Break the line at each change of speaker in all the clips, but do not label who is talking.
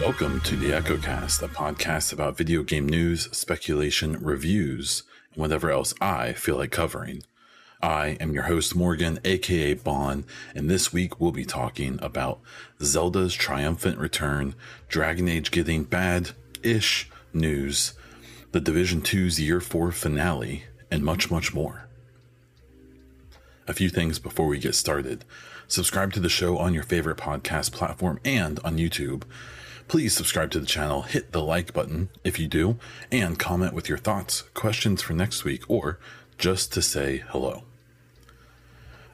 Welcome to the EchoCast, a podcast about video game news, speculation, reviews, and whatever else I feel like covering. I am your host, Morgan, aka Baun, and this week we'll be talking about Zelda's triumphant return, Dragon Age getting bad ish news, the Division 2's Year 4 finale, and much, much more. A few things before we get started. Subscribe to the show on your favorite podcast platform and on YouTube. Please subscribe to the channel, hit the like button if you do, and comment with your thoughts, questions for next week, or just to say hello.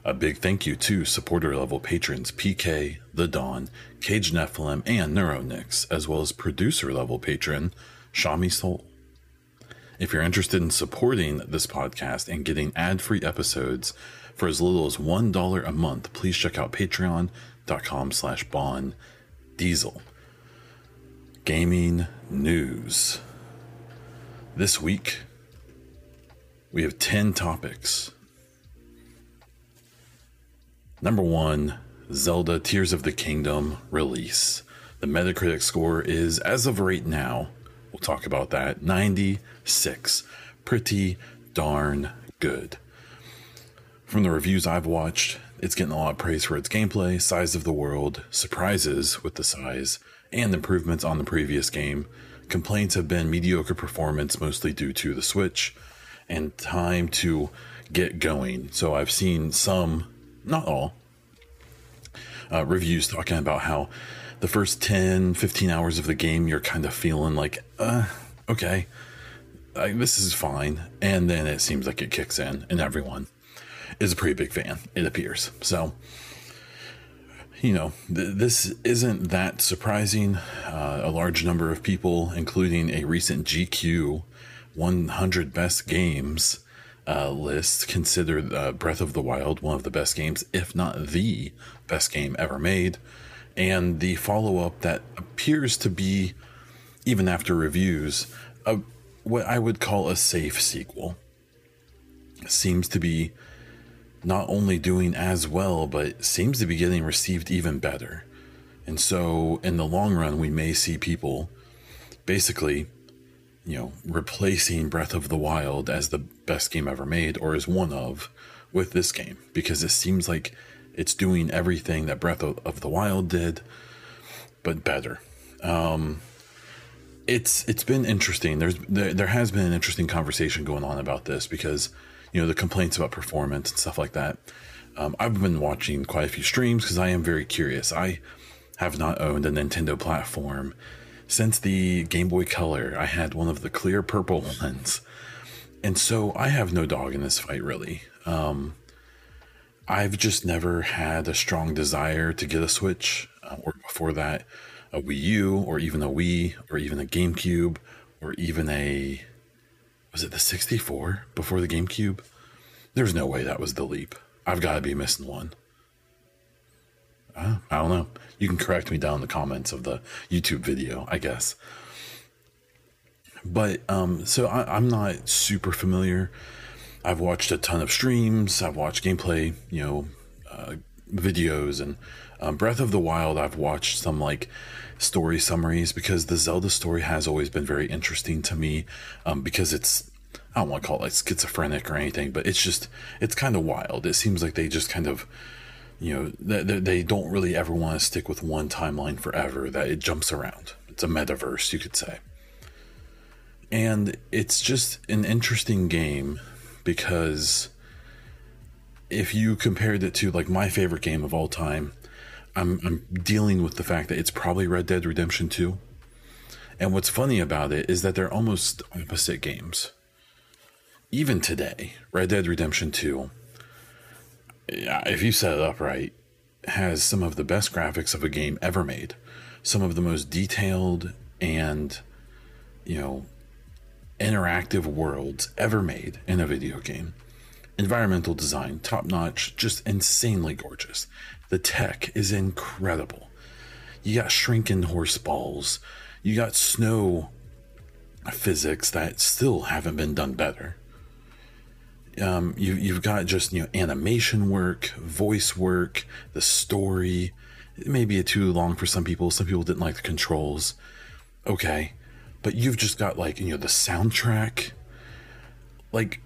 A big thank you to supporter level patrons PK, The Dawn, Cage Nephilim, and Neuronix, as well as producer level patron Shami Soul. If you're interested in supporting this podcast and getting ad free episodes for as little as $1 a month, please check out patreon.com slash baun diesel gaming news. This week, we have 10 topics. Number one, Zelda Tears of the Kingdom release. The Metacritic score is, as of right now, we'll talk about that, 96. Pretty darn good. From the reviews I've watched, it's getting a lot of praise for its gameplay, size of the world, surprises with the size, and improvements on the previous game. Complaints have been mediocre performance, mostly due to the Switch, and time to get going. So I've seen some, not all, uh, reviews talking about how the first 10, 15 hours of the game, you're kind of feeling like, uh, okay, I, this is fine. And then it seems like it kicks in, and everyone is a pretty big fan, it appears. So, you know, th- this isn't that surprising. Uh, a large number of people, including a recent GQ 100 best games uh, list, considered uh, Breath of the Wild one of the best games, if not the best game ever made. And the follow up that appears to be, even after reviews, a, what I would call a safe sequel seems to be not only doing as well, but seems to be getting received even better. And so, in the long run, we may see people basically, you know, replacing Breath of the Wild as the best game ever made, or as one of, with this game, because it seems like it's doing everything that Breath of the Wild did, but better. Um, it's it's been interesting. There's there, there has been an interesting conversation going on about this because you know the complaints about performance and stuff like that. Um, I've been watching quite a few streams because I am very curious. I have not owned a Nintendo platform since the Game Boy Color. I had one of the clear purple ones, and so I have no dog in this fight really. Um, I've just never had a strong desire to get a Switch, uh, or before that, a Wii U, or even a Wii, or even a GameCube, or even a was it the 64 before the GameCube? There's no way that was the leap. I've got to be missing one. Uh, I don't know. You can correct me down in the comments of the YouTube video, I guess. But um, so I, I'm not super familiar. I've watched a ton of streams. I've watched gameplay, you know, uh, videos, and um, Breath of the Wild. I've watched some like story summaries because the Zelda story has always been very interesting to me um, because it's I don't want to call it like schizophrenic or anything, but it's just it's kind of wild. It seems like they just kind of you know they, they don't really ever want to stick with one timeline forever. That it jumps around. It's a metaverse, you could say. And it's just an interesting game because if you compared it to like my favorite game of all time, I'm I'm dealing with the fact that it's probably Red Dead Redemption 2. And what's funny about it is that they're almost opposite games. Even today, Red Dead Redemption 2, if you set it up right, has some of the best graphics of a game ever made. Some of the most detailed and, you know, interactive worlds ever made in a video game. Environmental design, top notch, just insanely gorgeous. The tech is incredible. You got shrinking horse balls. You got snow physics that still haven't been done better. Um, you, you've got just you know animation work, voice work, the story. It may be too long for some people. Some people didn't like the controls. Okay, but you've just got like you know the soundtrack. Like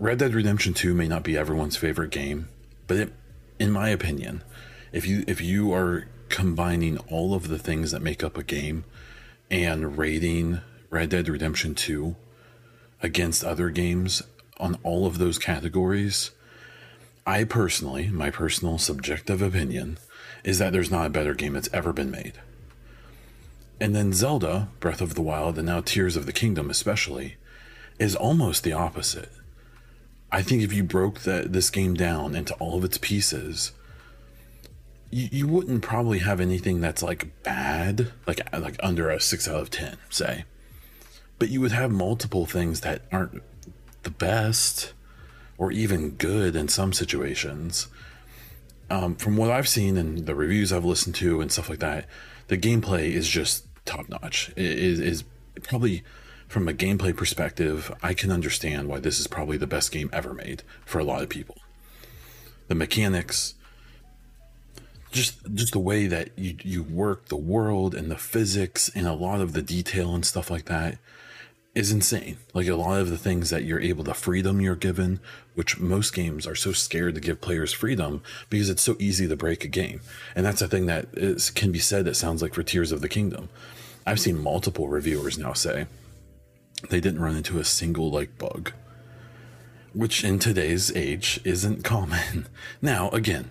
Red Dead Redemption Two may not be everyone's favorite game, but it, in my opinion, if you if you are combining all of the things that make up a game and rating Red Dead Redemption 2 against other games on all of those categories, I personally, my personal subjective opinion, is that there's not a better game that's ever been made. And then Zelda, Breath of the Wild, and now Tears of the Kingdom, especially, is almost the opposite. I think if you broke that this game down into all of its pieces, you, you wouldn't probably have anything that's like bad, like like under a six out of ten, say. But you would have multiple things that aren't the best, or even good in some situations. Um, from what I've seen and the reviews I've listened to and stuff like that, the gameplay is just top notch. It is, is probably from a gameplay perspective, I can understand why this is probably the best game ever made for a lot of people. The mechanics, just just the way that you you work the world and the physics and a lot of the detail and stuff like that is insane. Like a lot of the things that you're able, the freedom you're given, which most games are so scared to give players freedom because it's so easy to break a game. And that's a thing that is, can be said, that sounds like for Tears of the Kingdom. I've seen multiple reviewers now say they didn't run into a single like bug, which in today's age isn't common. Now, again,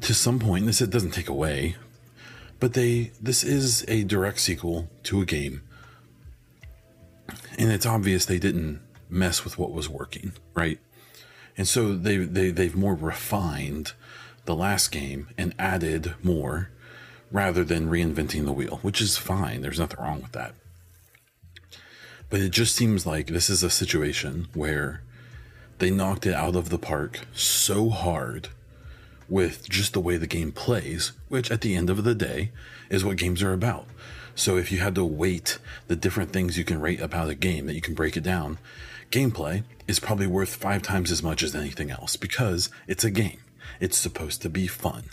to some point, this it doesn't take away, but they this is a direct sequel to a game, and it's obvious they didn't mess with what was working, right? And so they they they've more refined the last game and added more rather than reinventing the wheel, which is fine. There's nothing wrong with that. But it just seems like this is a situation where they knocked it out of the park so hard with just the way the game plays, which at the end of the day is what games are about. So if you had to weight the different things you can rate about a game that you can break it down, gameplay is probably worth five times as much as anything else because it's a game. It's supposed to be fun.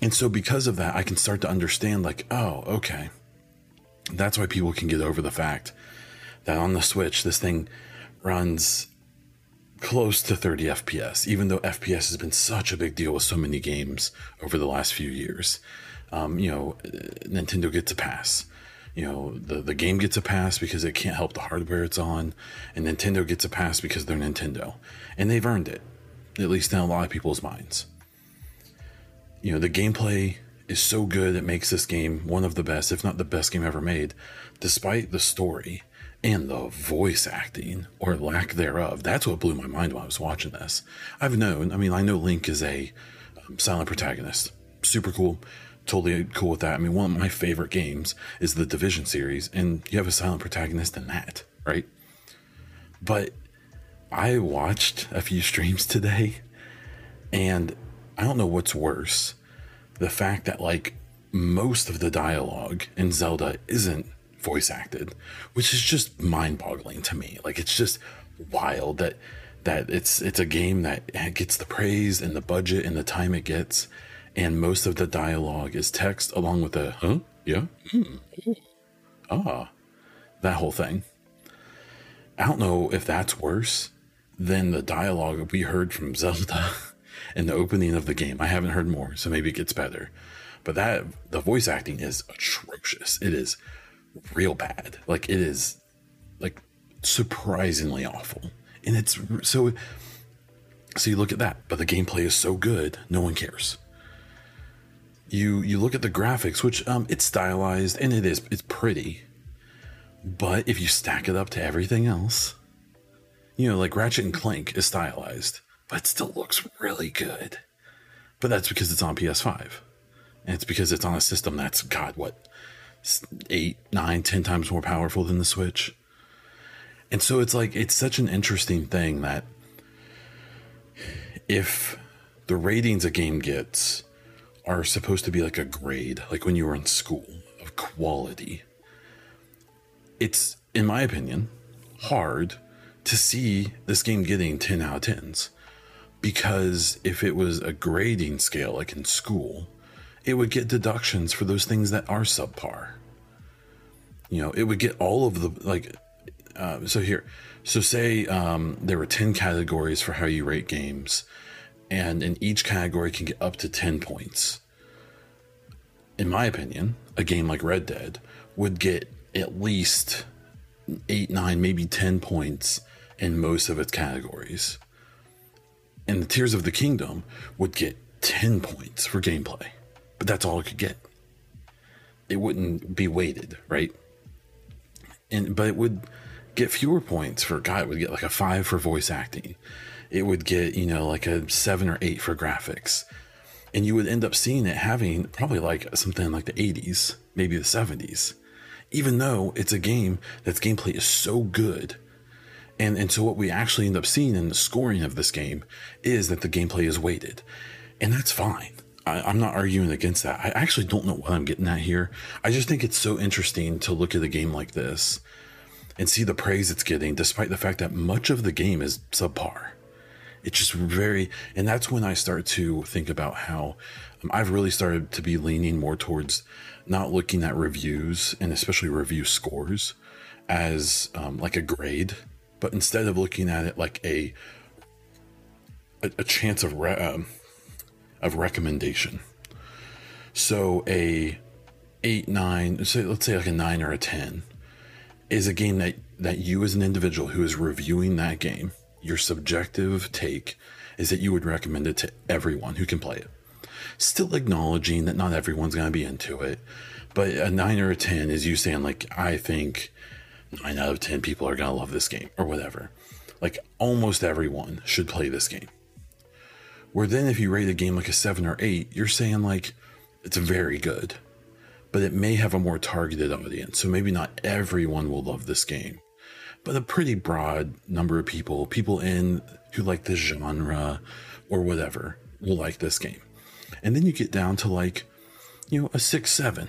And so because of that, I can start to understand like, oh, okay. That's why people can get over the fact that on the Switch, this thing runs close to 30 FPS, even though FPS has been such a big deal with so many games over the last few years. Um, you know, Nintendo gets a pass. You know, the, the game gets a pass because it can't help the hardware it's on, and Nintendo gets a pass because they're Nintendo. And they've earned it, at least in a lot of people's minds. You know, the gameplay is so good, it makes this game one of the best, if not the best game ever made, despite the story and the voice acting or lack thereof. That's what blew my mind when I was watching this. I've known, I mean, I know Link is a um, silent protagonist. Super cool. Totally cool with that. I mean, one of my favorite games is the Division series, and you have a silent protagonist in that, right? But I watched a few streams today, and I don't know what's worse the fact that, like, most of the dialogue in Zelda isn't voice acted, which is just mind boggling to me. Like it's just wild that that it's it's a game that gets the praise and the budget and the time it gets, and most of the dialogue is text along with the huh yeah hmm. ah that whole thing. I don't know if that's worse than the dialogue we heard from Zelda in the opening of the game. I haven't heard more, so maybe it gets better. But that the voice acting is atrocious. It is real bad. Like it is like surprisingly awful. And it's so so you look at that, but the gameplay is so good, no one cares. You you look at the graphics, which um it's stylized and it is it's pretty. But if you stack it up to everything else, you know, like Ratchet and Clank is stylized, but still looks really good. But that's because it's on PS5. And it's because it's on a system that's God, what, eight, nine, ten times more powerful than the Switch. And so it's like it's such an interesting thing that if the ratings a game gets are supposed to be like a grade, like when you were in school of quality, it's in my opinion hard to see this game getting 10 out of 10s. Because if it was a grading scale, like in school, it would get deductions for those things that are subpar. You know, it would get all of the, like, uh, so here, so say um, there were 10 categories for how you rate games, and in each category can get up to 10 points. In my opinion, a game like Red Dead would get at least 8, 9, maybe 10 points in most of its categories. And the Tears of the Kingdom would get 10 points for gameplay, but that's all it could get. It wouldn't be weighted, right? And but it would get fewer points for God, it would get like a five for voice acting. It would get, you know, like a seven or eight for graphics. And you would end up seeing it having probably like something like the 80s, maybe the 70s, even though it's a game that's gameplay is so good. And, and so what we actually end up seeing in the scoring of this game is that the gameplay is weighted. And that's fine. I, I'm not arguing against that. I actually don't know what I'm getting at here. I just think it's so interesting to look at a game like this and see the praise it's getting, despite the fact that much of the game is subpar. It's just very, and that's when I start to think about how um, I've really started to be leaning more towards not looking at reviews and especially review scores as um, like a grade, but instead of looking at it like a a, a chance of re- um, of recommendation. So a eight, nine, say let's say like a nine or a ten is a game that that you as an individual who is reviewing that game, your subjective take is that you would recommend it to everyone who can play it. Still acknowledging that not everyone's going to be into it, but a 9 or a 10 is you saying like I think 9 out of 10 people are going to love this game or whatever. Like almost everyone should play this game. Where then if you rate a game like a 7 or 8, you're saying like it's very good but it may have a more targeted audience. So maybe not everyone will love this game, but a pretty broad number of people, people in who like the genre or whatever, will like this game. And then you get down to like, you know, a six, seven.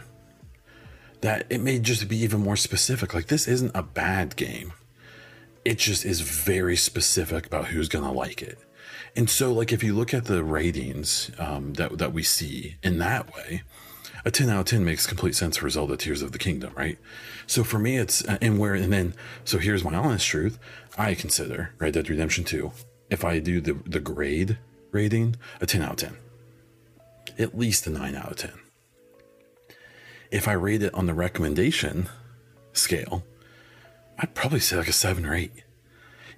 That it may just be even more specific. Like, this isn't a bad game. It just is very specific about who's going to like it. And so, like, if you look at the ratings um, that, that we see in that way, a 10 out of 10 makes complete sense for Zelda Tears of the Kingdom, right? So for me, it's, uh, and where, and then, so here's my honest truth. I consider Red Dead Redemption 2, if I do the, the grade rating, a 10 out of 10. At least a 9 out of 10. If I rate it on the recommendation scale, I'd probably say like a 7 or 8.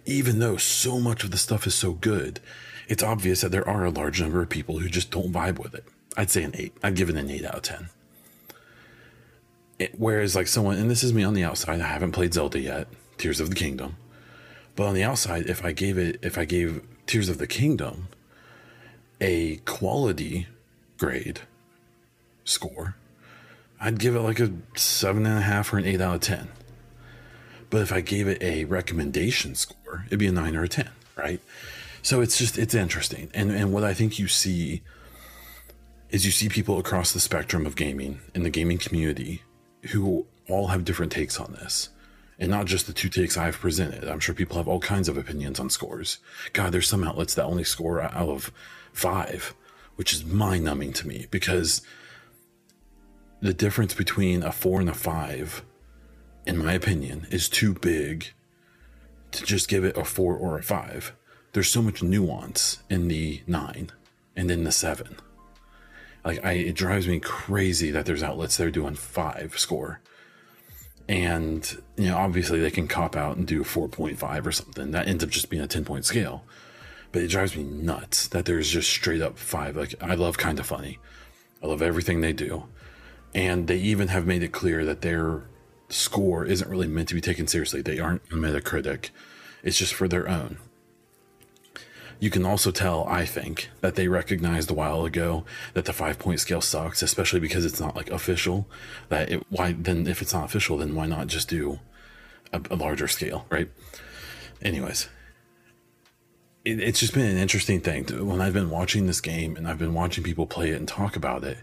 Even though so much of the stuff is so good, it's obvious that there are a large number of people who just don't vibe with it. I'd say an eight. I'd give it an eight out of ten. It, whereas, like someone, and this is me on the outside, I haven't played Zelda yet, Tears of the Kingdom. But on the outside, if I gave it, if I gave Tears of the Kingdom a quality grade score, I'd give it like a seven and a half or an eight out of ten. But if I gave it a recommendation score, it'd be a nine or a ten, right? So it's just it's interesting, and and what I think you see is you see people across the spectrum of gaming in the gaming community who all have different takes on this. And not just the two takes I've presented. I'm sure people have all kinds of opinions on scores. God, there's some outlets that only score out of five, which is mind numbing to me because the difference between a four and a five, in my opinion, is too big to just give it a four or a five. There's so much nuance in the nine and in the seven. Like I, it drives me crazy that there's outlets that are doing five score. And you know obviously they can cop out and do 4.5 or something. That ends up just being a 10 point scale. But it drives me nuts that there's just straight up five. Like i love Kinda Funny. I love everything they do and they even have made it clear that their score isn't really meant to be taken seriously they aren't a metacritic it's just for their own you can also tell, I think, that they recognized a while ago that the five point scale sucks, especially because it's not like official. That it, why then if it's not official, then why not just do a, a larger scale, right? Anyways, it, it's just been an interesting thing when I've been watching this game and I've been watching people play it and talk about it.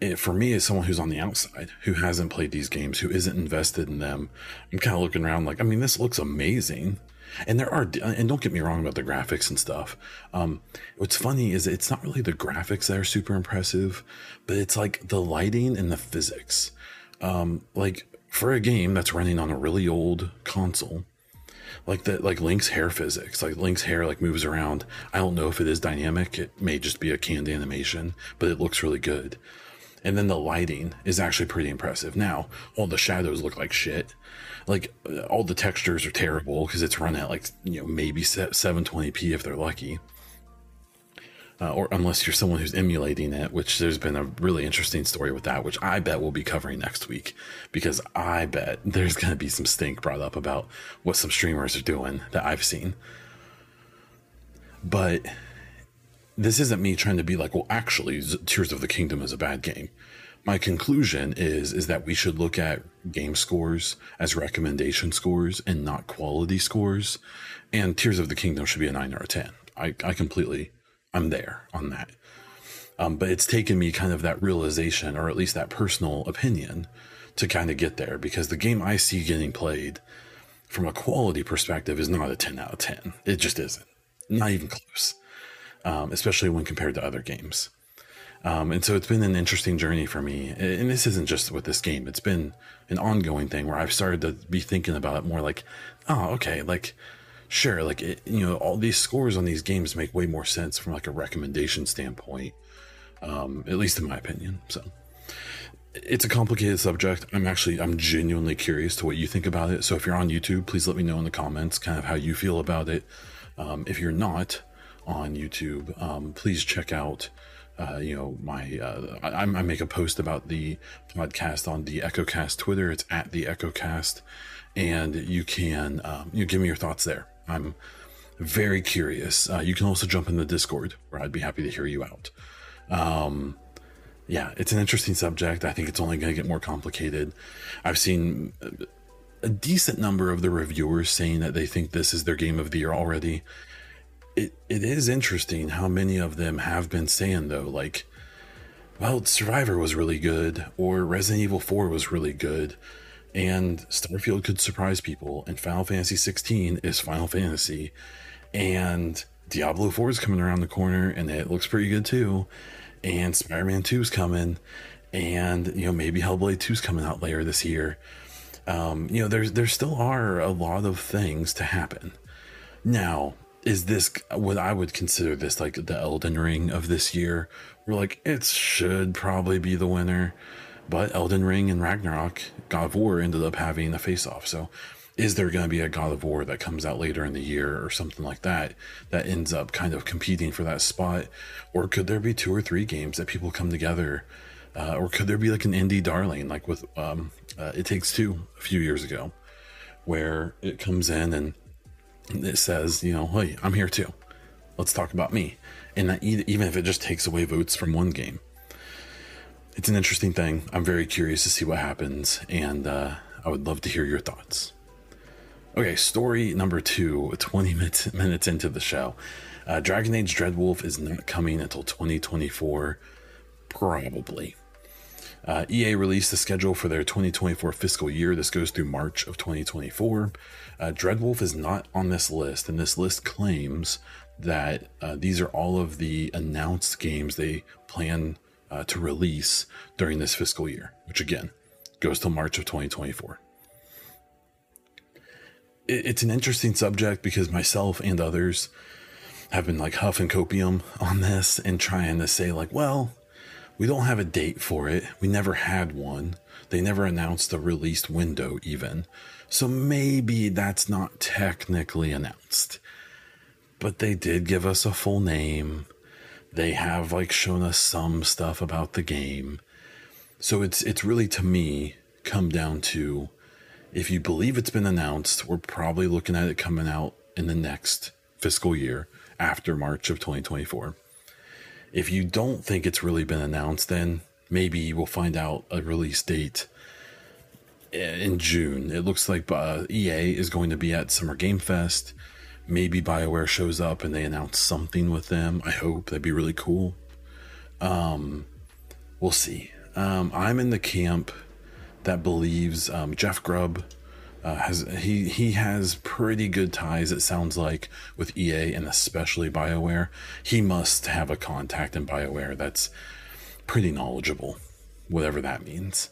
It, for me, as someone who's on the outside, who hasn't played these games, who isn't invested in them, I'm kind of looking around like, I mean, this looks amazing. And there are and don't get me wrong about the graphics and stuff. Um, what's funny is it's not really the graphics that are super impressive but it's like the lighting and the physics. Um, like for a game that's running on a really old console like that like link's hair physics like link's hair like moves around. I don't know if it is dynamic it may just be a canned animation but it looks really good and then the lighting is actually pretty impressive. Now all the shadows look like shit. Like all the textures are terrible because it's run at like you know maybe 720p if they're lucky. Uh, or unless you're someone who's emulating it which there's been a really interesting story with that which i bet we'll be covering next week. Because i bet there's going to be some stink brought up about what some streamers are doing that i've seen. But this isn't me trying to be like well actually tears of the kingdom is a bad game. My conclusion is is that we should look at game scores as recommendation scores and not quality scores. And tears of the kingdom should be a 9 or a 10 i, I completely i'm there on that. Um, but it's taken me kind of that realization or at least that personal opinion to kind of get there because the game i see getting played from a quality perspective is not a 10 out of 10 it just isn't. Not even close um, especially when compared to other games um, and so it's been an interesting journey for me. And this isn't just with this game, it's been an ongoing thing where I've started to be thinking about it more like, oh, okay, like, sure, like, it, you know, all these scores on these games make way more sense from like a recommendation standpoint, um, at least in my opinion. So it's a complicated subject. I'm actually, I'm genuinely curious to what you think about it. So if you're on YouTube, please let me know in the comments kind of how you feel about it. Um, if you're not on YouTube, um, please check out uh, you know, my uh, I, I, make a post about the podcast on the EchoCast Twitter. It's at the EchoCast, and you can um, you give me your thoughts there. I'm very curious. Uh, you can also jump in the Discord, where I'd be happy to hear you out. Um, yeah, it's an interesting subject. I think it's only going to get more complicated. I've seen a decent number of the reviewers saying that they think this is their game of the year already it, it is interesting how many of them have been saying though like well survivor was really good or resident evil 4 was really good and starfield could surprise people and final fantasy 16 is final fantasy and diablo 4 is coming around the corner and it looks pretty good too and spider-man 2 is coming and you know maybe hellblade 2 is coming out later this year. Um, you know there's there still are a lot of things to happen. Now is this what I would consider this like the Elden Ring of this year? We're like, it should probably be the winner, but Elden Ring and Ragnarok, God of War ended up having a face off. So, is there going to be a God of War that comes out later in the year or something like that that ends up kind of competing for that spot? Or could there be two or three games that people come together? Uh, or could there be like an indie darling, like with um, uh, It Takes Two a few years ago, where it comes in and it says, you know, hey, I'm here too. Let's talk about me. And that even if it just takes away votes from one game, it's an interesting thing. I'm very curious to see what happens, and uh, I would love to hear your thoughts. Okay, story number two 20 minutes, minutes into the show. Uh, Dragon Age Dreadwolf is not coming until 2024, probably. Uh, EA released the schedule for their 2024 fiscal year. This goes through March of 2024. Uh, Dreadwolf is not on this list, and this list claims that uh, these are all of the announced games they plan uh, to release during this fiscal year, which again goes till March of 2024. It, it's an interesting subject because myself and others have been like huffing copium on this and trying to say, like, well, we don't have a date for it. We never had one. They never announced the released window, even. So maybe that's not technically announced. But they did give us a full name. They have like shown us some stuff about the game. So it's it's really to me come down to if you believe it's been announced, we're probably looking at it coming out in the next fiscal year after March of 2024 if you don't think it's really been announced, then maybe we'll find out a release date in June. It looks like uh, EA is going to be at Summer Game Fest. Maybe BioWare shows up and they announce something with them. I hope that'd be really cool. Um, we'll see. Um, I'm in the camp that believes um, Jeff Grubb, Uh, has he he has pretty good ties it sounds like with EA and especially BioWare. He must have a contact in BioWare that's pretty knowledgeable, whatever that means.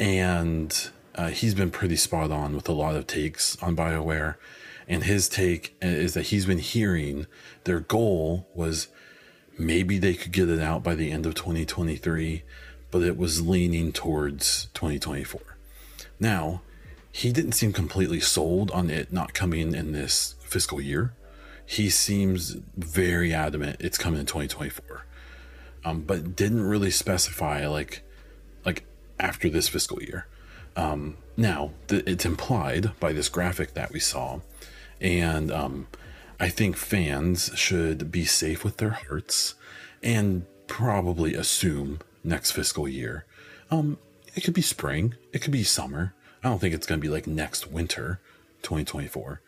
And uh, he's been pretty spot on with a lot of takes on BioWare. And his take is that he's been hearing their goal was maybe they could get it out by the end of 2023, but it was leaning towards 2024. Now, he didn't seem completely sold on it not coming in this fiscal year. He seems very adamant it's coming in 2024, um, but didn't really specify like like after this fiscal year. Um, now, th- it's implied by this graphic that we saw, and um, I think fans should be safe with their hearts and probably assume next fiscal year. Um, it could be spring, it could be summer. I don't think it's going to be like next winter, 2024,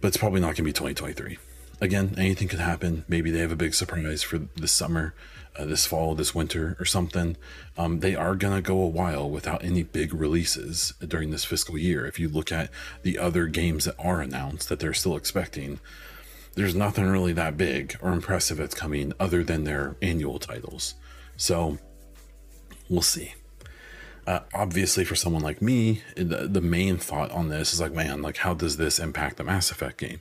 but it's probably not going to be 2023. Again, anything could happen. Maybe they have a big surprise for this summer uh, this fall, this winter, or something. Um, they are going to go a while without any big releases during this fiscal year. If you look at the other games that are announced that they're still expecting, there's nothing really that big or impressive that's coming other than their annual titles. So we'll see. Uh, obviously, for someone like me, the, the main thought on this is like, man, like, how does this impact the Mass Effect game?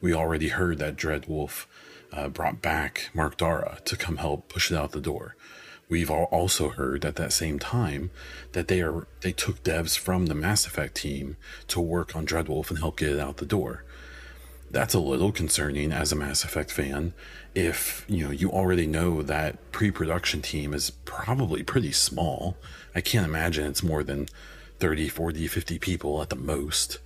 We already heard that Dreadwolf uh, brought back Mark Darrah to come help push it out the door. We've all also heard at that same time that they are they took devs from the Mass Effect team to work on Dreadwolf and help get it out the door. That's a little concerning as a Mass Effect fan if you know you already know that pre-production team is probably pretty small. I can't imagine it's more than 30, 40, 50 people at the most.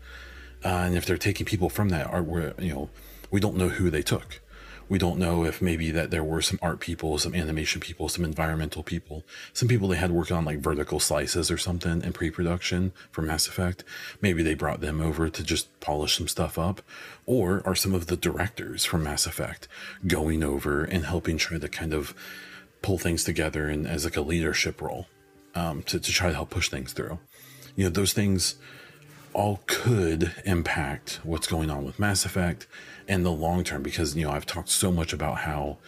Uh, and if they're taking people from that art, you know, we don't know who they took we don't know if maybe that there were some art people, some animation people, some environmental people, some people they had working on like vertical slices or something in pre-production for Mass Effect. Maybe they brought them over to just polish some stuff up, or are some of the directors from Mass Effect going over and helping try to kind of pull things together and as like a leadership role um, to, to try to help push things through. You know, those things all could impact what's going on with Mass Effect and the long term because you know I've talked so much about how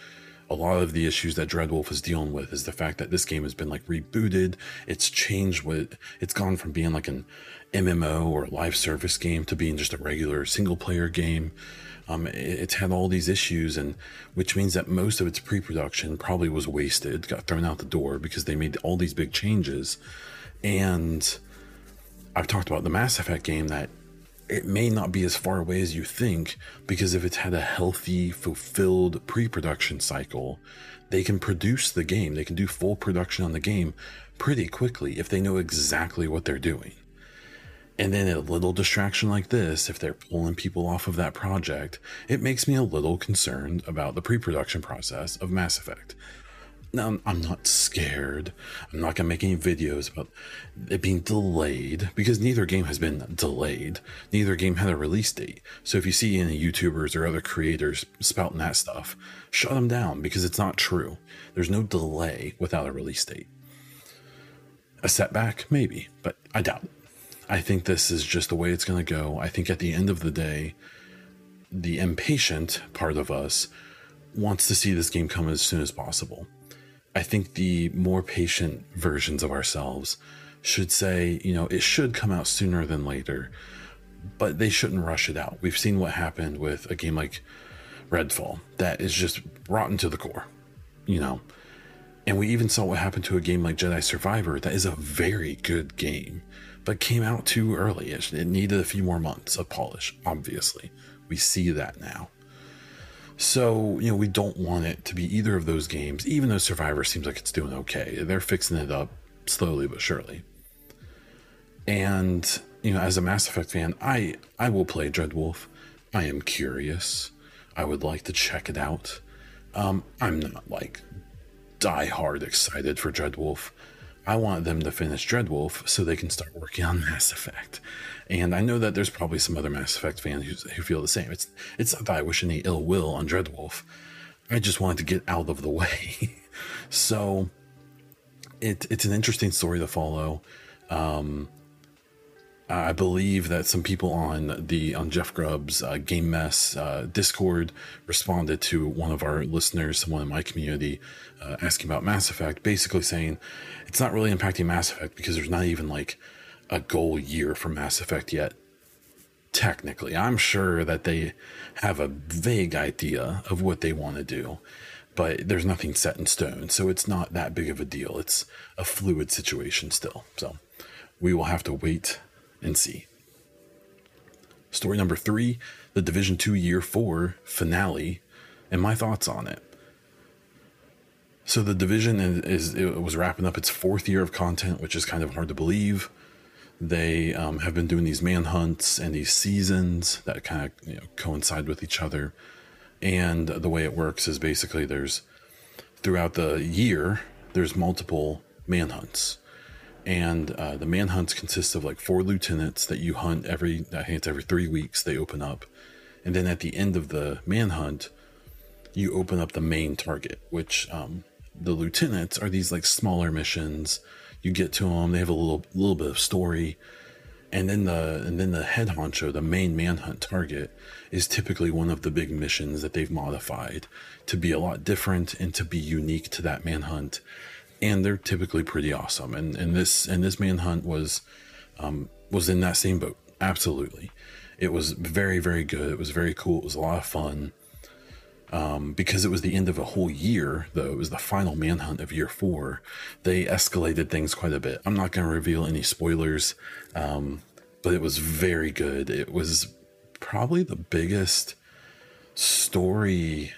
a lot of the issues that Dreadwolf is dealing with is the fact that this game has been like rebooted. It's changed what it's gone from being like an MMO or live service game to being just a regular single player game. Um, it's had all these issues, and which means that most of its pre production probably was wasted, got thrown out the door because they made all these big changes. And I've talked about the Mass Effect game that it may not be as far away as you think because if it's had a healthy, fulfilled pre production cycle, they can produce the game. They can do full production on the game pretty quickly if they know exactly what they're doing. And then a little distraction like this, if they're pulling people off of that project, it makes me a little concerned about the pre production process of Mass Effect. Now, I'm not scared. I'm not going to make any videos about it being delayed because neither game has been delayed. Neither game had a release date. So if you see any YouTubers or other creators spouting that stuff, shut them down because it's not true. There's no delay without a release date. A setback? Maybe, but I doubt it. I think this is just the way it's going to go. I think at the end of the day, the impatient part of us wants to see this game come as soon as possible I think the more patient versions of ourselves should say, you know, it should come out sooner than later, but they shouldn't rush it out. We've seen what happened with a game like Redfall that is just rotten to the core, you know. And we even saw what happened to a game like Jedi Survivor that is a very good game, but came out too early. It needed a few more months of polish, obviously. We see that now. So, you know, we don't want it to be either of those games, even though Survivor seems like it's doing okay. They're fixing it up slowly but surely. And, you know, as a Mass Effect fan, I I will play Dreadwolf. I am curious. I would like to check it out. Um, I'm not like die hard excited for Dreadwolf. I want them to finish Dreadwolf so they can start working on Mass Effect. And I know that there's probably some other Mass Effect fans who, who feel the same. It's it's not that I wish any ill will on Dreadwolf. I just wanted to get out of the way. so it it's an interesting story to follow. Um, I believe that some people on the on Jeff Grubb's uh, Game Mess uh, Discord responded to one of our listeners, someone in my community, uh, asking about Mass Effect, basically saying it's not really impacting Mass Effect because there's not even like a goal year for Mass Effect yet. Technically, I'm sure that they have a vague idea of what they want to do, but there's nothing set in stone, so it's not that big of a deal. It's a fluid situation still. So we will have to wait and see. Story number three The Division 2 Year 4 finale, and my thoughts on it. So, the Division is, it was wrapping up its fourth year of content, which is kind of hard to believe. They um, have been doing these manhunts and these seasons that kind of you know, coincide with each other. And the way it works is basically there's throughout the year, there's multiple manhunts and uh, the manhunts consist of like four lieutenants that you hunt every I think it's every three weeks they open up, and then at the end of the manhunt, you open up the main target, which um, the lieutenants are these like smaller missions. You get to them, they have a little little bit of story, and then the and then the head honcho, the main manhunt target, is typically one of the big missions that they've modified to be a lot different and to be unique to that manhunt and they're typically pretty awesome. And and this and this manhunt was um, was in that same boat. Absolutely, it was very very good. It was very cool. It was a lot of fun. Um, because it was the end of a whole year, though it was the final manhunt of year four, they escalated things quite a bit. I'm not going to reveal any spoilers, um, but it was very good. It was probably the biggest story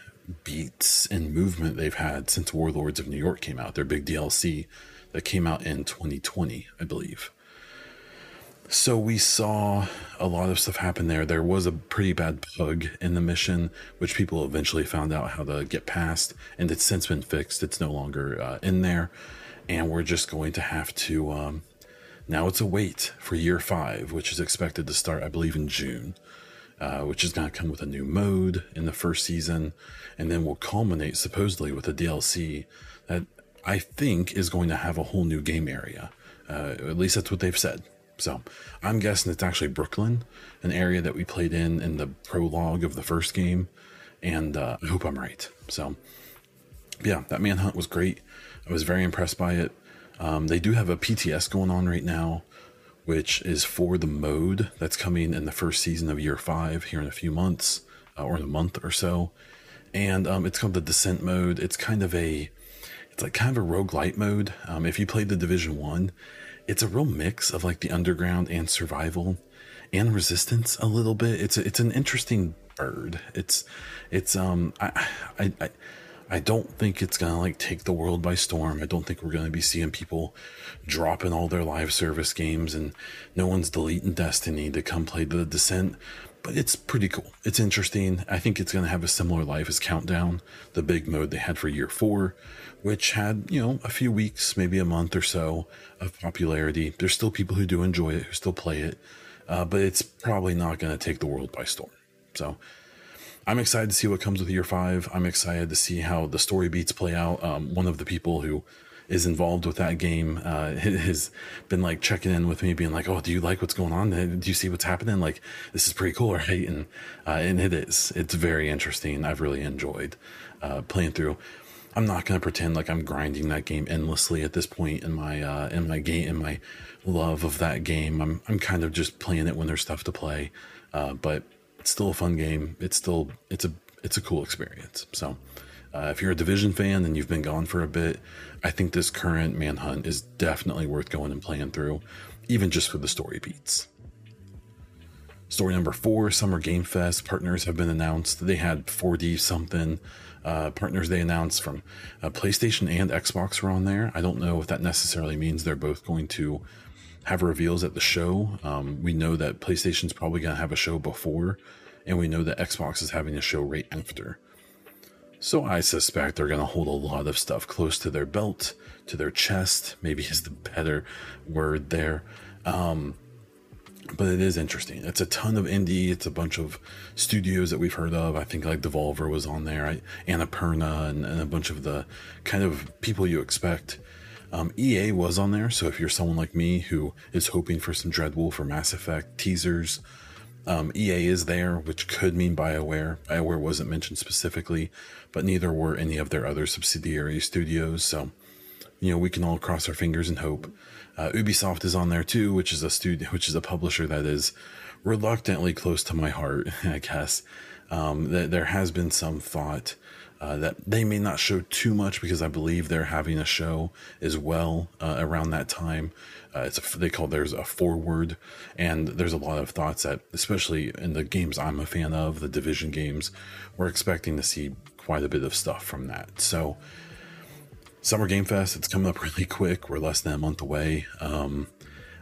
beats and movement they've had since Warlords of New York came out, their big DLC that came out in 2020, I believe. So we saw a lot of stuff happen there. There was a pretty bad bug in the mission, which people eventually found out how to get past, and it's since been fixed. It's no longer uh, in there, and we're just going to have to. Um, now it's a wait for year five, which is expected to start, I believe, in June. Uh, which is going to come with a new mode in the first season, and then will culminate supposedly with a DLC that I think is going to have a whole new game area. Uh, at least that's what they've said. So I'm guessing it's actually Brooklyn, an area that we played in in the prologue of the first game, and uh, I hope I'm right. So yeah, that manhunt was great. I was very impressed by it. Um, they do have a PTS going on right now which is for the mode that's coming in the first season of year five here in a few months uh, or in a month or so. And um, it's called the Descent mode. It's kind of a, it's like kind of a roguelite mode. Um, if you played the Division One, it's a real mix of like the underground and survival and resistance a little bit. It's a, it's an interesting bird. It's it's um I I, I I don't think it's to like take the world by storm. I don't think we're to be seeing people dropping all their live service games and no one's deleting Destiny to come play the Descent. It's pretty cool. It's interesting. I think it's going to have a similar life as Countdown, the big mode they had for year four, which had, you know, a few weeks, maybe a month or so of popularity. There's still people who do enjoy it, who still play it, uh, but it's probably not going to take the world by storm. So I'm excited to see what comes with year five. I'm excited to see how the story beats play out. Um, one of the people who is involved with that game uh, has been like checking in with me, being like, "Oh, do you like what's going on? Do you see what's happening? Like, this is pretty cool, right?" And uh, and it is. It's very interesting. I've really enjoyed uh, playing through. I'm not gonna pretend like I'm grinding that game endlessly at this point in my uh, in my game in my love of that game. I'm I'm kind of just playing it when there's stuff to play, uh, but it's still a fun game. It's still it's a it's a cool experience. So uh, if you're a division fan and you've been gone for a bit, I think this current manhunt is definitely worth going and playing through, even just for the story beats. Story number four, Summer Game Fest partners have been announced. They had 4D something. Uh, partners they announced from uh, PlayStation and Xbox were on there. I don't know if that necessarily means they're both going to have reveals at the show. Um, we know that PlayStation's probably going to have a show before, and we know that Xbox is having a show right after. So I suspect they're going to hold a lot of stuff close to their belt, to their chest, maybe is the better word there. Um, but it is interesting. It's a ton of indie. It's a bunch of studios that we've heard of. I think like Devolver was on there, I, Annapurna, and, and a bunch of the kind of people you expect Um, EA was on there, so if you're someone like me who is hoping for some Dreadwolf or Mass Effect teasers, um, EA is there, which could mean BioWare. BioWare wasn't mentioned specifically, but neither were any of their other subsidiary studios. So, you know, we can all cross our fingers and hope. Uh, Ubisoft is on there too, which is a studio, which is a publisher that is reluctantly close to my heart, I guess. Um, th- there has been some thought uh, that they may not show too much because I believe they're having a show as well uh, around that time. Uh, it's a, they call theirs a forward, and there's a lot of thoughts that, especially in the games I'm a fan of, the Division games, we're expecting to see quite a bit of stuff from that. So, Summer Game Fest, it's coming up really quick. We're less than a month away. Um,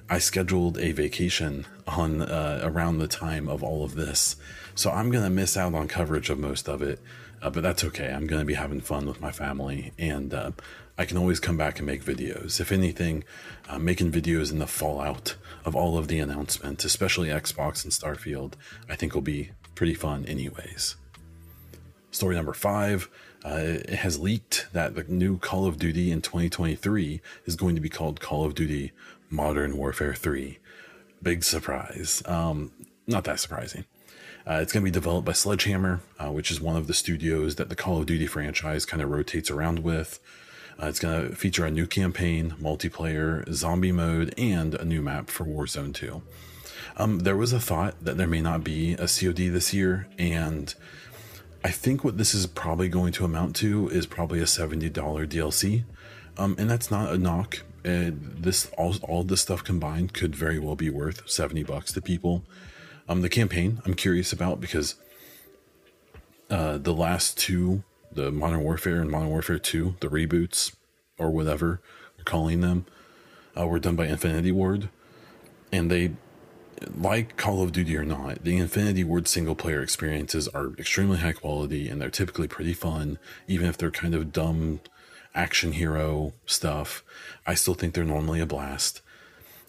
I scheduled a vacation on uh, around the time of all of this, so I'm gonna miss out on coverage of most of it. Uh, but that's okay. I'm going to be having fun with my family, and uh, I can always come back and make videos. If anything, uh, making videos in the fallout of all of the announcements, especially Xbox and Starfield, I think will be pretty fun, anyways. Story number five uh, it has leaked that the new Call of Duty in 2023 is going to be called Call of Duty Modern Warfare 3. Big surprise. Um, not that surprising. Uh, it's going to be developed by Sledgehammer, uh, which is one of the studios that the Call of Duty franchise kind of rotates around with. Uh, it's going to feature a new campaign, multiplayer, zombie mode, and a new map for Warzone 2. Um, there was a thought that there may not be a COD this year, and I think what this is probably going to amount to is probably a $70 DLC. Um, and that's not a knock. Uh, this all, all this stuff combined could very well be worth 70 bucks to people. Um, the campaign I'm curious about because uh, the last two, the Modern Warfare and Modern Warfare 2, the reboots or whatever we're calling them, uh, were done by Infinity Ward, and they, like Call of Duty or not, the Infinity Ward single player experiences are extremely high quality and they're typically pretty fun, even if they're kind of dumb action hero stuff. I still think they're normally a blast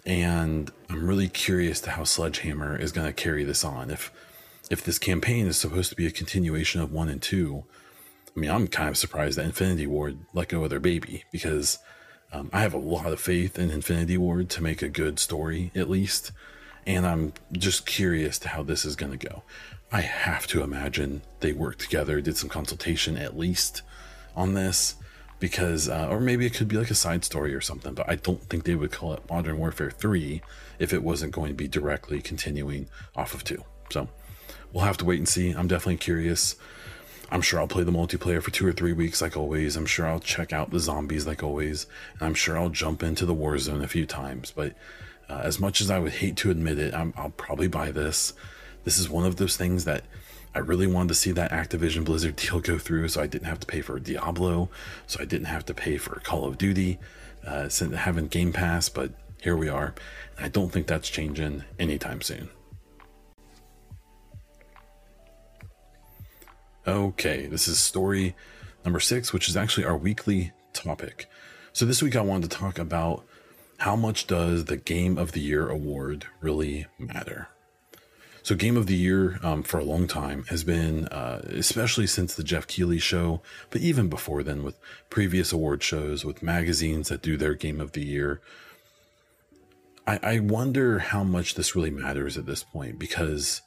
and I'm really curious to how Sledgehammer is going to carry this on. If if this campaign is supposed to be a continuation of one and two, I mean, I'm kind of surprised that Infinity Ward let go of their baby because um, I have a lot of faith in Infinity Ward to make a good story at least, and I'm just curious to how this is going to go. I have to imagine they worked together, did some consultation at least on this because uh, or maybe it could be like a side story or something but i don't think they would call it modern warfare 3 if it wasn't going to be directly continuing off of 2 so we'll have to wait and see. I'm definitely curious. I'm sure i'll play the multiplayer for two or three weeks like always. I'm sure i'll check out the zombies like always. And i'm sure i'll jump into the war zone a few times. But uh, as much as i would hate to admit it i i'll probably buy this. This is one of those things that I really wanted to see that Activision Blizzard deal go through, so I didn't have to pay for Diablo, so I didn't have to pay for Call of Duty, uh, since having Game Pass, but here we are. And I don't think that's changing anytime soon. Okay, this is story number six, which is actually our weekly topic. So this week I wanted to talk about how much does the Game of the Year award really matter? So, Game of the Year um, for a long time has been, uh, especially since the Jeff Keighley show, but even before then, with previous award shows, with magazines that do their Game of the Year. I, I wonder how much this really matters at this point because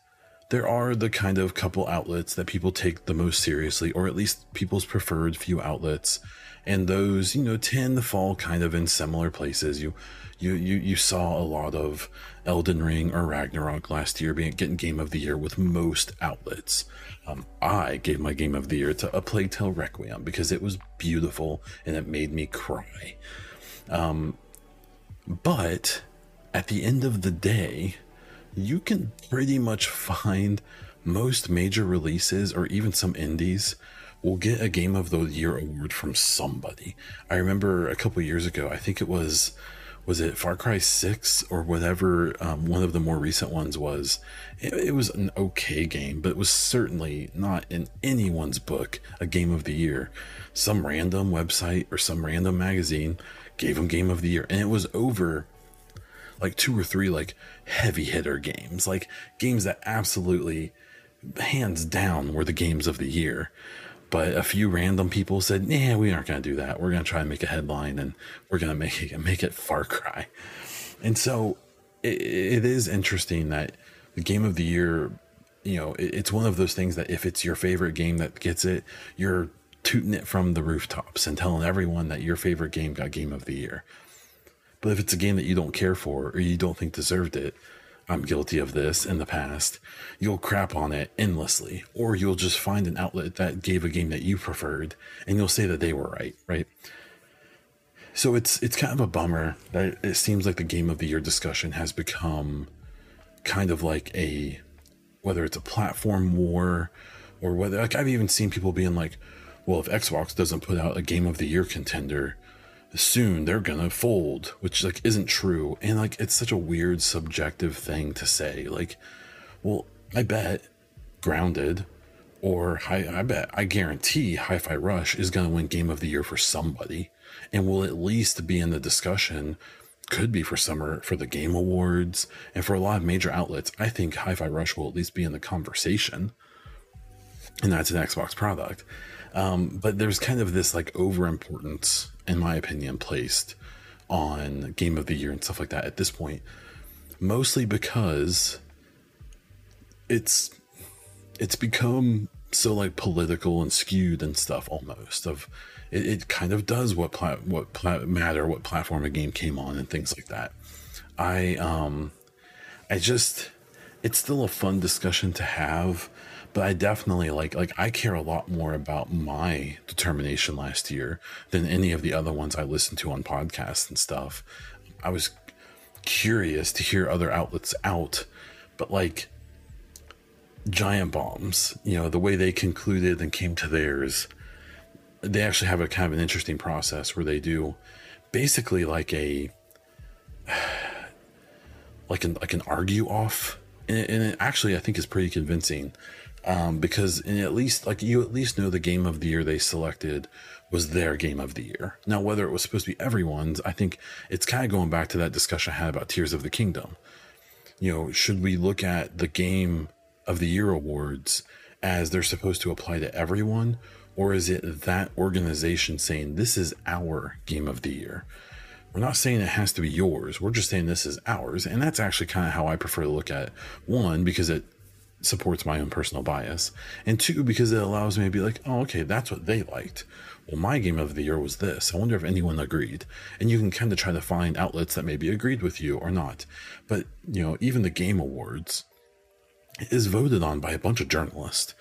there are the kind of couple outlets that people take the most seriously, or at least people's preferred few outlets. And those, you know, tend to fall kind of in similar places. You you you you saw a lot of Elden Ring or Ragnarok last year being getting Game of the Year with most outlets. Um, I gave my Game of the Year to A Plague Tale Requiem because it was beautiful and it made me cry. Um, but at the end of the day, you can pretty much find most major releases or even some indies will get a Game of the Year award from somebody. I remember a couple years ago, I think it was was it Far Cry 6 or whatever um, one of the more recent ones was. It, it, was an okay game, but it was certainly not in anyone's book a game of the year. Some random website or some random magazine gave them game of the year, and it was over like two or three like heavy hitter games, like games that absolutely hands down were the games of the year. But a few random people said, "Yeah, we aren't going to do that. We're going to try and make a headline, and we're going to make it make it Far Cry." And so it, it is interesting that the game of the year, you know, it, it's one of those things that if it's your favorite game that gets it, you're tooting it from the rooftops and telling everyone that your favorite game got game of the year. But if it's a game that you don't care for or you don't think deserved it, I'm guilty of this in the past. You'll crap on it endlessly, or you'll just find an outlet that gave a game that you preferred and you'll say that they were right, right? So it's it's kind of a bummer that it seems like the game of the year discussion has become kind of like a whether it's a platform war or whether like I've even seen people being like, well, if Xbox doesn't put out a game of the year contender, soon they're gonna fold, which like isn't true. And like it's such a weird subjective thing to say. Like, well, I bet Grounded or I, I bet I guarantee Hi-Fi Rush is gonna win Game of the Year for somebody, and will at least be in the discussion. Could be for summer for the Game Awards and for a lot of major outlets. I think Hi-Fi Rush will at least be in the conversation, and that's an Xbox product. Um, but there's kind of this like over importance, in my opinion, placed on Game of the Year and stuff like that at this point, mostly because it's it's become so like political and skewed and stuff almost of it, it kind of does what plat, what plat, matter what platform a game came on and things like that i um i just it's still a fun discussion to have but I definitely like like I care a lot more about my determination last year than any of the other ones I listened to on podcasts and stuff. I was curious to hear other outlets out, but like Giant Bomb's, you know, the way they concluded and came to theirs, they actually have a kind of an interesting process where they do basically like a like an like an argue off and it, and it actually I think is pretty convincing um, because at least like you at least know the game of the year they selected was their game of the year. Now, whether it was supposed to be everyone's, I think it's kind of going back to that discussion I had about Tears of the Kingdom. You know, should we look at the game of the year awards as they're supposed to apply to everyone, or is it that organization saying this is our game of the year? We're not saying it has to be yours. We're just saying this is ours. And that's actually kind of how I prefer to look at it. One, because it supports my own personal bias, and two, because it allows me to be like, oh, okay, that's what they liked. Well, my game of the year was this. I wonder if anyone agreed. And you can kind of try to find outlets that maybe agreed with you or not. But, you know, even the Game Awards is voted on by a bunch of journalists.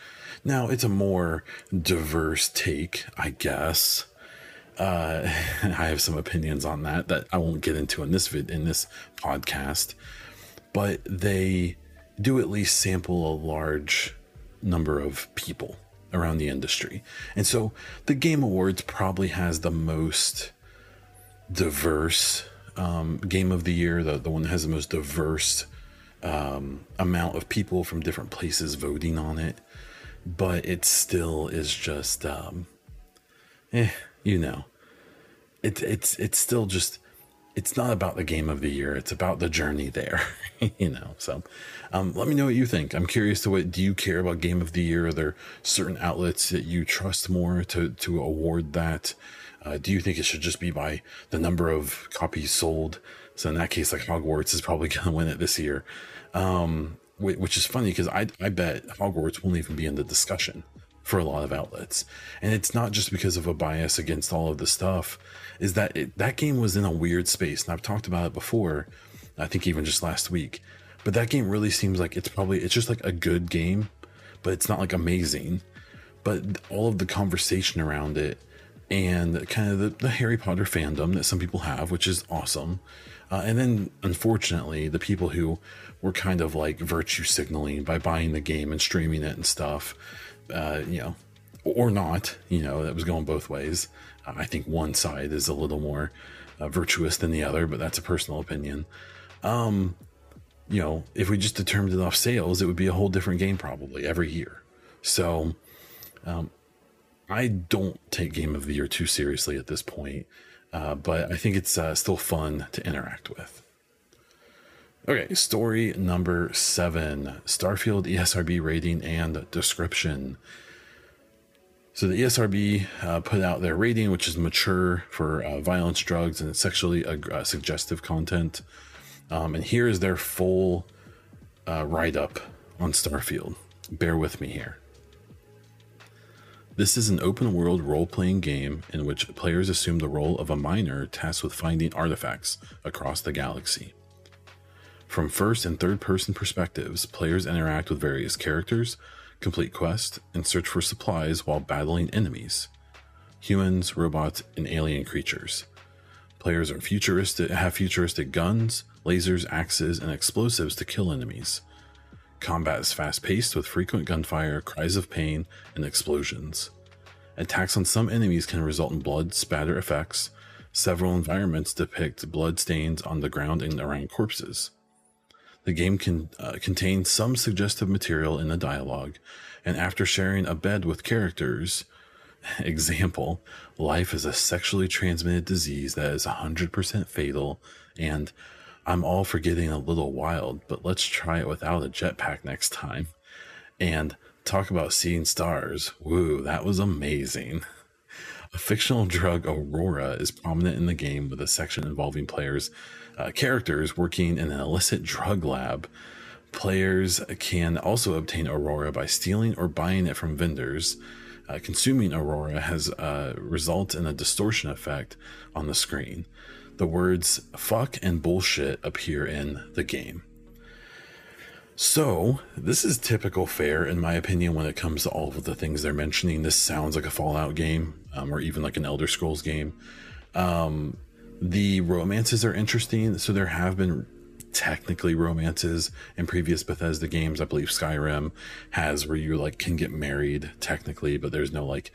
Now, it's a more diverse take, I guess. Uh, I have some opinions on that that I won't get into in this vid in this podcast, but they do at least sample a large number of people around the industry. And so the Game Awards probably has the most diverse um, game of the year, the, the one that has the most diverse um, amount of people from different places voting on it. But it still is just, um, eh, you know, it, it's it's still just it's not about the game of the year it's about the journey there you know so um, let me know what you think. I'm curious to what do you care about game of the year? Are there certain outlets that you trust more to to award that? Uh, do you think it should just be by the number of copies sold? So in that case like hogwarts is probably going to win it this year. Um, which is funny because I, I bet hogwarts won't even be in the discussion for a lot of outlets. And it's not just because of a bias against all of the stuff is that it, that game was in a weird space, and I've talked about it before. I think even just last week, but that game really seems like it's probably it's just like a good game, but it's not like amazing. But all of the conversation around it and kind of the, the Harry Potter fandom that some people have, which is awesome. Uh, and then, unfortunately, the people who were kind of like virtue signaling by buying the game and streaming it and stuff, uh, you know, or not, you know, that was going both ways. I think one side is a little more uh, virtuous than the other, but that's a personal opinion. Um, you know, if we just determined it off sales, it would be a whole different game probably every year. So, um, I don't take Game of the Year too seriously at this point, uh, but I think it's uh, still fun to interact with. Okay, story number seven Starfield ESRB rating and description. So the ESRB uh, put out their rating, which is mature for uh, violence, drugs, and sexually uh, suggestive content. Um, and here is their full uh, write up on Starfield. Bear with me here. This is an open world role playing game in which players assume the role of a miner tasked with finding artifacts across the galaxy. From first and third person perspectives, players interact with various characters, complete quests, and search for supplies while battling enemies humans, robots, and alien creatures. Players are futuristic, have futuristic guns, lasers, axes, and explosives to kill enemies. Combat is fast paced with frequent gunfire, cries of pain, and explosions. Attacks on some enemies can result in blood spatter effects. Several environments depict blood stains on the ground and around corpses. The game can uh, contain some suggestive material in the dialogue, and after sharing a bed with characters, example, life is a sexually transmitted disease that is 100% fatal, and I'm all for getting a little wild, but let's try it without a jetpack next time. And talk about seeing stars. Woo, that was amazing. A fictional drug, Aurora, is prominent in the game with a section involving players, uh, characters working in an illicit drug lab. Players can also obtain Aurora by stealing or buying it from vendors. Uh, consuming Aurora has uh, result in a distortion effect on the screen the words fuck and bullshit appear in the game. So, this is typical fare, in my opinion, when it comes to all of the things they're mentioning. This sounds like a Fallout game, um, or even like an Elder Scrolls game. Um, the romances are interesting. So, there have been technically romances in previous Bethesda games. I believe Skyrim has where you like can get married technically, but there's no like,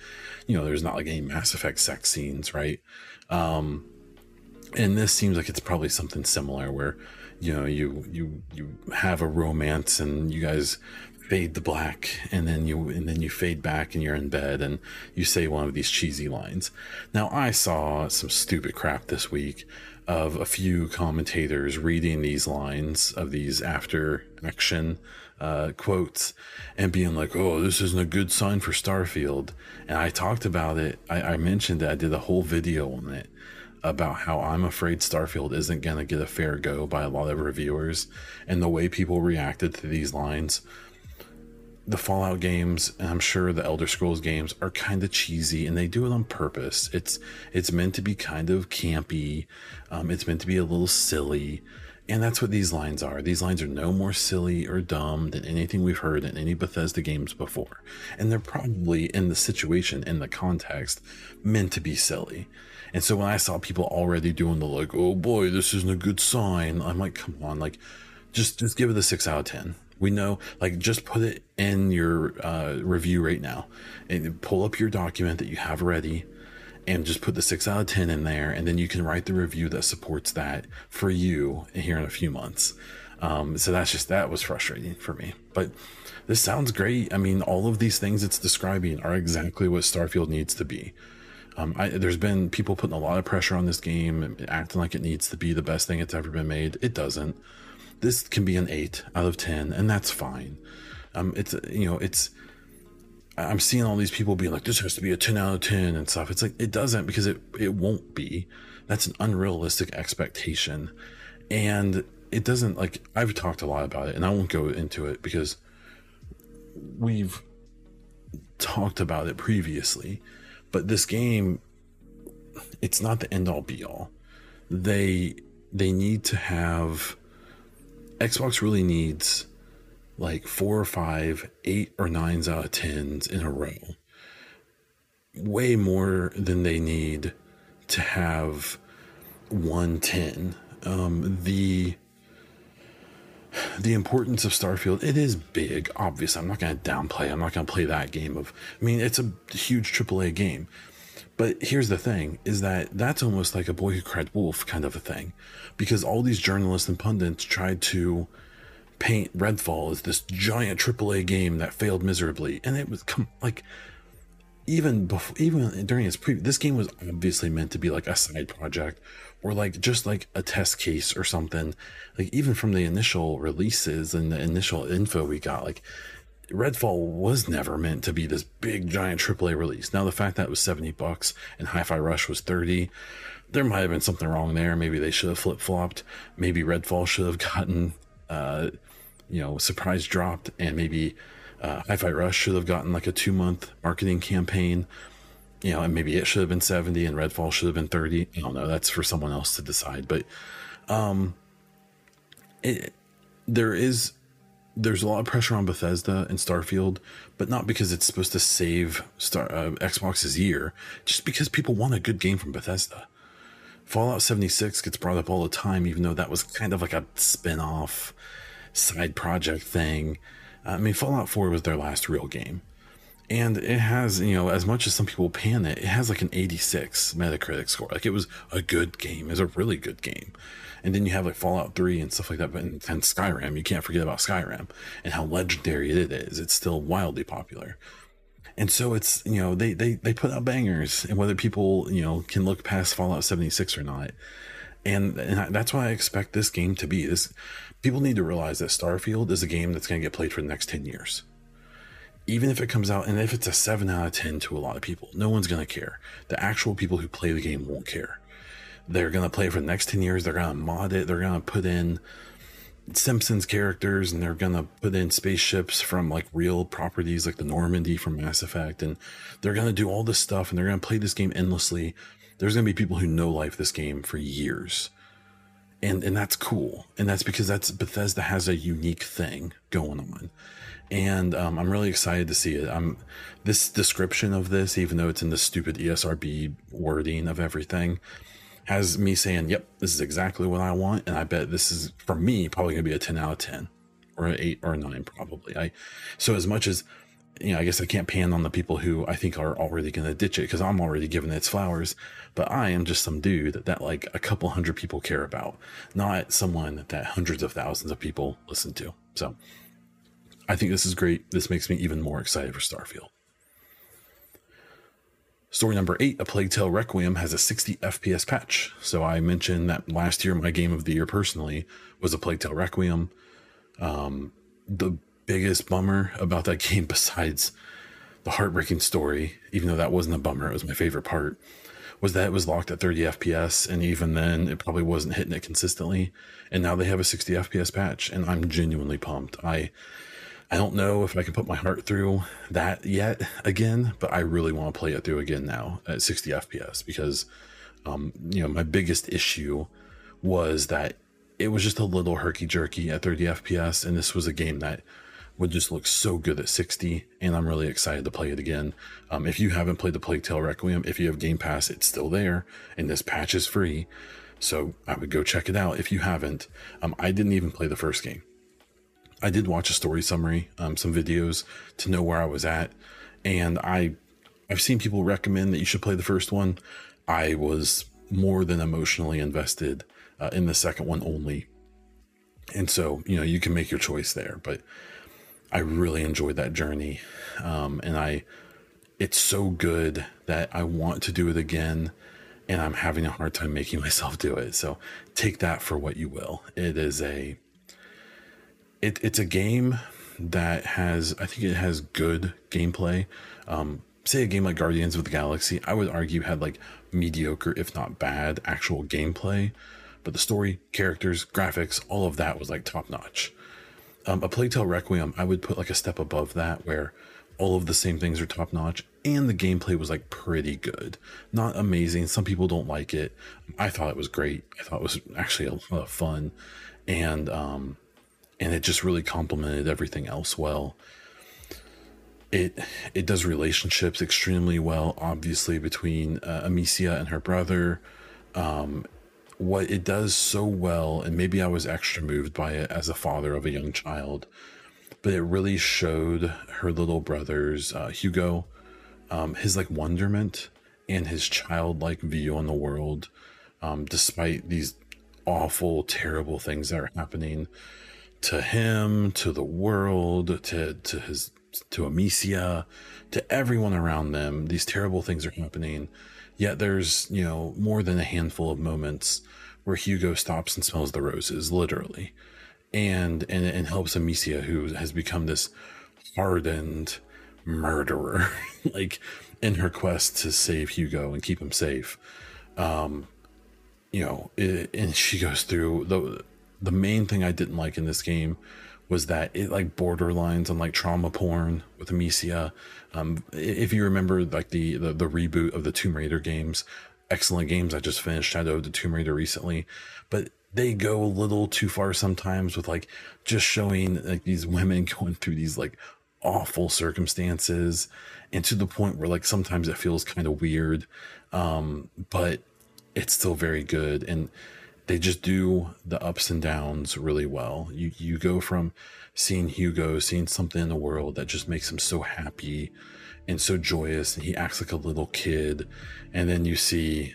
you know, there's not like any Mass Effect sex scenes, right? Um, and this seems like it's probably something similar where you know you you you have a romance and you guys fade to black and then you and then you fade back and you're in bed and you say one of these cheesy lines. Now i saw some stupid crap this week of a few commentators reading these lines of these after action uh, quotes and being like oh this isn't a good sign for starfield. And i talked about it. I, I mentioned that i did a whole video on it about how I'm afraid Starfield isn't going to get a fair go by a lot of reviewers and the way people reacted to these lines. The Fallout games, and I'm sure the Elder Scrolls games are kind of cheesy and they do it on purpose. It's it's meant to be kind of campy. Um, it's meant to be a little silly. And that's what these lines are. These lines are no more silly or dumb than anything we've heard in any Bethesda games before. And they're probably in the situation, in the context, meant to be silly. And so when I saw people already doing the like, oh boy, this isn't a good sign, I'm like, come on, like, just just give it a six out of ten. We know, like, just put it in your uh, review right now, and pull up your document that you have ready, and just put the six out of ten in there, and then you can write the review that supports that for you here in a few months. Um, so that's just that was frustrating for me, but this sounds great. I mean, all of these things it's describing are exactly what Starfield needs to be. Um, I, there's been people putting a lot of pressure on this game, acting like it needs to be the best thing it's ever been made. It doesn't. This can be an eight out of ten, and that's fine. Um, it's you know, it's. I'm seeing all these people being like, this has to be a 10 out of 10 and stuff. It's like, it doesn't because it, it won't be. That's an unrealistic expectation. And it doesn't like, I've talked a lot about it and I won't go into it because we've talked about it previously but this game, it's not the end all be all. They they need to have Xbox really needs like four or five, eight or nines out of tens in a row. Way more than they need to have 110. Um, the the importance of Starfield, it is big, obviously. I'm not going to downplay. I'm not going to play that game of, I mean, it's a huge AAA game. But here's the thing is that that's almost like a boy who cried wolf kind of a thing because all these journalists and pundits tried to paint Redfall as this giant AAA game that failed miserably. And it was come like, even before, even during its pre, this game was obviously meant to be like a side project or like just like a test case or something. Like even from the initial releases and the initial info we got, like Redfall was never meant to be this big giant AAA release. Now the fact that it was 70 bucks and Hi-Fi Rush was 30, there might have been something wrong there. Maybe they should have flip-flopped. Maybe Redfall should have gotten uh, you know, surprise dropped and maybe uh, Hi-Fi Rush should have gotten like a 2-month marketing campaign. You know, and maybe it should have been 70 and Redfall should have been 30. I don't know. That's for someone else to decide, but um it there is there's a lot of pressure on Bethesda and Starfield, but not because it's supposed to save Star uh, Xbox's year, just because people want a good game from Bethesda. Fallout 76 gets brought up all the time, even though that was kind of like a spin off side project thing. I mean, Fallout 4 was their last real game. And it has, you know, as much as some people pan it, it has like an 86 Metacritic score. Like it was a good game. It was a really good game. And then you have like Fallout 3 and stuff like that. But and Skyrim, you can't forget about Skyrim and how legendary it is. It's still wildly popular. And so it's, you know, they, they, they put out bangers and whether people, you know, can look past Fallout 76 or not. And, and that's why I expect this game to be this. People need to realize that Starfield is a game that's going to get played for the next 10 years even if it comes out and if it's a 7 out of 10 to a lot of people no one's going to care the actual people who play the game won't care they're going to play for the next 10 years. They're going to mod it. They're going to put in Simpsons characters and they're going to put in spaceships from like real properties like the Normandy from Mass Effect. And they're going to do all this stuff and they're going to play this game endlessly. There's going to be people who know life this game for years. And, and that's cool. And that's because that's Bethesda has a unique thing going on. And um, I'm really excited to see it. I'm this description of this, even though it's in the stupid ESRB wording of everything, has me saying, yep, this is exactly what I want. And I bet this is, for me, probably going to be a 10 out of 10 or an 8 or a 9, probably. I So, as much as, you know, I guess I can't pan on the people who I think are already going to ditch it because I'm already giving it its flowers. But I am just some dude that like a couple hundred people care about, not someone that hundreds of thousands of people listen to. So, I think this is great. This makes me even more excited for Starfield. Story number eight, A Plague Tale Requiem, has a 60 FPS patch. So I mentioned that last year, my game of the year personally was A Plague Tale Requiem. Um, the biggest bummer about that game, besides the heartbreaking story, even though that wasn't a bummer, it was my favorite part, was that it was locked at 30 FPS. And even then, it probably wasn't hitting it consistently. And now they have a 60 FPS patch, and I'm genuinely pumped. I I don't know if I can put my heart through that yet again, but I really want to play it through again now at 60 FPS because, um, you know, my biggest issue was that it was just a little herky jerky at 30 FPS, and this was a game that would just look so good at 60, and I'm really excited to play it again. Um, if you haven't played the Plague Tale Requiem, if you have Game Pass, it's still there, and this patch is free. So I would go check it out if you haven't. Um, I didn't even play the first game. I did watch a story summary, um, some videos to know where I was at, and I I've seen people recommend that you should play the first one. I was more than emotionally invested uh, in the second one only, and so you know you can make your choice there. But I really enjoyed that journey, um, and I it's so good that I want to do it again and I'm having a hard time making myself do it. So take that for what you will. It is a it, it's a game that has, I think it has good gameplay. Um, say a game like Guardians of the Galaxy, I would argue had like mediocre, if not bad, actual gameplay. But the story, characters, graphics, all of that was like top notch. Um, a Plague Tale Requiem, I would put like a step above that, where all of the same things are top notch, and the gameplay was like pretty good. Not amazing. Some people don't like it. I thought it was great. I thought it was actually a lot of fun, and um, and it just really complemented everything else well. It it does relationships extremely well, obviously between uh, Amicia and her brother. Um, what it does so well, and maybe I was extra moved by it as a father of a young child, but it really showed her little brother's uh, Hugo, um, his like wonderment and his childlike view on the world, um, despite these awful, terrible things that are happening to him, to the world, to to his to Amicia, to everyone around them. These terrible things are happening. Yet there's, you know, more than a handful of moments where Hugo stops and smells the roses, literally. And and, and helps Amicia, who has become this hardened murderer, like in her quest to save Hugo and keep him safe. Um, you know, it, and she goes through the the main thing I didn't like in this game was that it like borderlines on like trauma porn with Amicia. Um, if you remember like the, the the reboot of the Tomb Raider games, excellent games. I just finished Shadow of the Tomb Raider recently, but they go a little too far sometimes with like just showing like these women going through these like awful circumstances and to the point where like sometimes it feels kind of weird um but it's still very good and they just do the ups and downs really well. You you go from seeing hugo seeing something in the world that just makes him so happy and so joyous and he acts like a little kid and then you see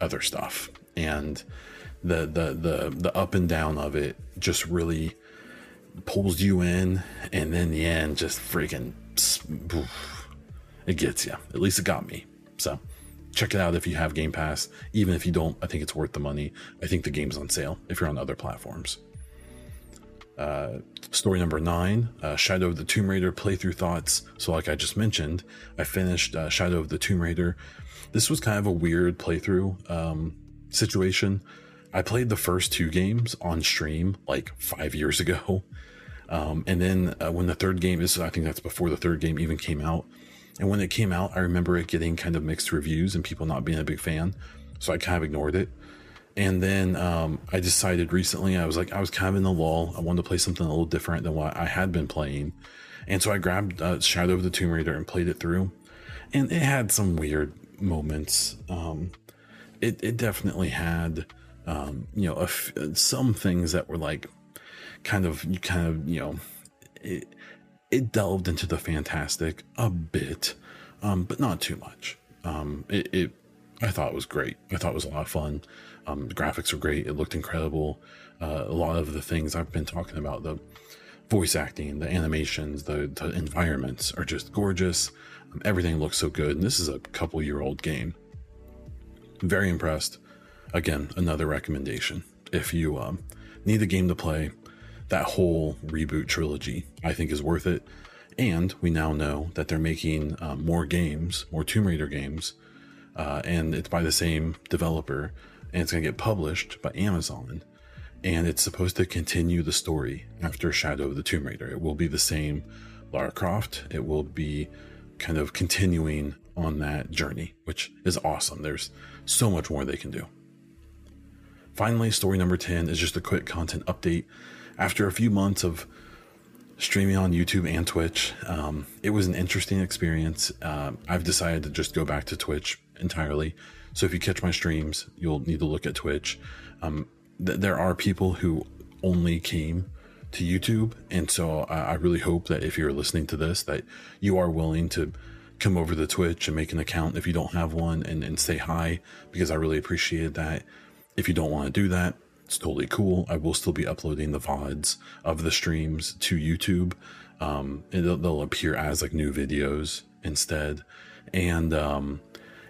other stuff. And the the the the up and down of it just really pulls you in and then the end just freaking it gets you at least it got me. So check it out if you have game pass. Even if you don't i think it's worth the money. I think the game's on sale if you're on other platforms. Uh, story number nine uh, shadow of the tomb raider playthrough thoughts. So like i just mentioned i finished uh, shadow of the tomb raider. This was kind of a weird playthrough um, situation. I played the first two games on stream like five years ago. Um, and then uh, when the third game is i think that's before the third game even came out and when it came out i remember it getting kind of mixed reviews and people not being a big fan so i kind of ignored it and then um, I decided recently, I was like, I was kind of in the lull. I wanted to play something a little different than what I had been playing. And so I grabbed uh, Shadow of the Tomb Raider and played it through. And it had some weird moments. Um, it, it definitely had, um, you know, some things that were like kind of, kind of, you know, it, it delved into the fantastic a bit, um, but not too much. Um, it, it, I thought it was great. I thought it was a lot of fun. Um, the graphics were great. It looked incredible. Uh, a lot of the things I've been talking about, the voice acting, the animations, the, the environments are just gorgeous. Um, everything looks so good. And this is a couple year old game. Very impressed. Again, another recommendation. If you um, need a game to play, that whole reboot trilogy, I think, is worth it. And we now know that they're making uh, more games, more Tomb Raider games, uh, and it's by the same developer and it's going to get published by Amazon. And it's supposed to continue the story after Shadow of the Tomb Raider. It will be the same Lara Croft. It will be kind of continuing on that journey, which is awesome. There's so much more they can do. Finally, story number 10 is just a quick content update. After a few months of streaming on YouTube and Twitch, um, it was an interesting experience. Uh, I've decided to just go back to Twitch entirely so if you catch my streams, you'll need to look at Twitch. Um, th- there are people who only came to YouTube, and so I-, I really hope that if you're listening to this, that you are willing to come over to Twitch and make an account if you don't have one and, and say hi because I really appreciate that. If you don't want to do that, it's totally cool. I will still be uploading the VODs of the streams to YouTube. Um, they'll, they'll appear as like new videos instead. And um,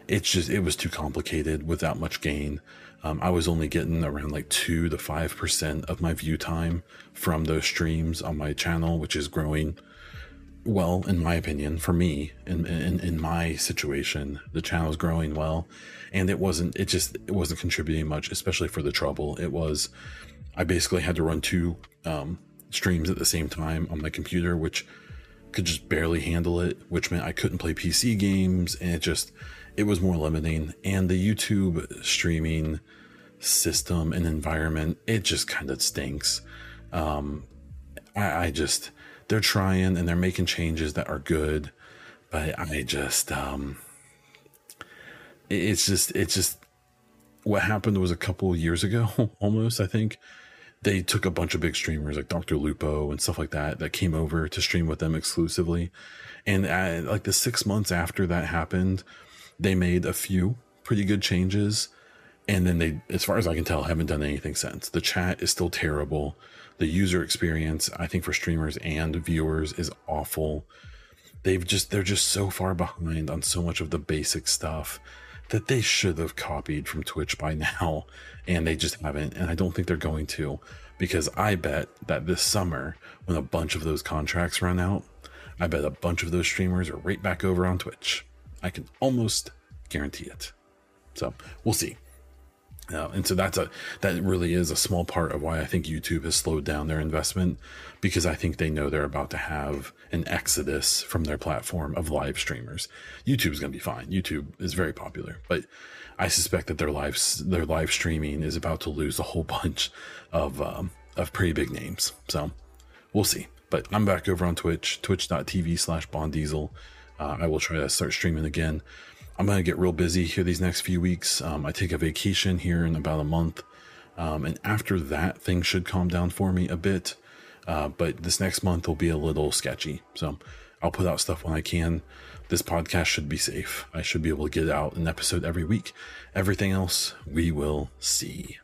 it's just it was too complicated without much gain. Um, I was only getting around like two to five percent of my view time from those streams on my channel, which is growing well, in my opinion, for me in, in in my situation, the channel is growing well, and it wasn't. It just it wasn't contributing much, especially for the trouble. It was. I basically had to run two um, streams at the same time on my computer, which could just barely handle it, which meant I couldn't play PC games, and it just it was more limiting. And the YouTube streaming system and environment, it just kind of stinks. Um, I, I, just, they're trying and they're making changes that are good, but I just, um, it's just, it's just, what happened was a couple of years ago, almost, I think. They took a bunch of big streamers like Dr. Lupo and stuff like that that came over to stream with them exclusively. And at, like the six months after that happened, they made a few pretty good changes and then they as far as i can tell haven't done anything since the chat is still terrible the user experience i think for streamers and viewers is awful they've just they're just so far behind on so much of the basic stuff that they should have copied from twitch by now and they just haven't and i don't think they're going to because i bet that this summer when a bunch of those contracts run out I bet a bunch of those streamers are right back over on Twitch. I can almost guarantee it. So we'll see. Uh, and so that's a that really is a small part of why I think YouTube has slowed down their investment because I think they know they're about to have an exodus from their platform of live streamers. YouTube's going to be fine. YouTube is very popular, but I suspect that their live their live streaming is about to lose a whole bunch of um, of pretty big names. So we'll see. But I'm back over on Twitch, twitch.tv slash baundiesel. Uh, I will try to start streaming again. I'm going to get real busy here these next few weeks. Um, I take a vacation here in about a month. Um, and after that, things should calm down for me a bit. Uh, but this next month will be a little sketchy. So I'll put out stuff when I can. This podcast should be safe. I should be able to get out an episode every week. Everything else, we will see.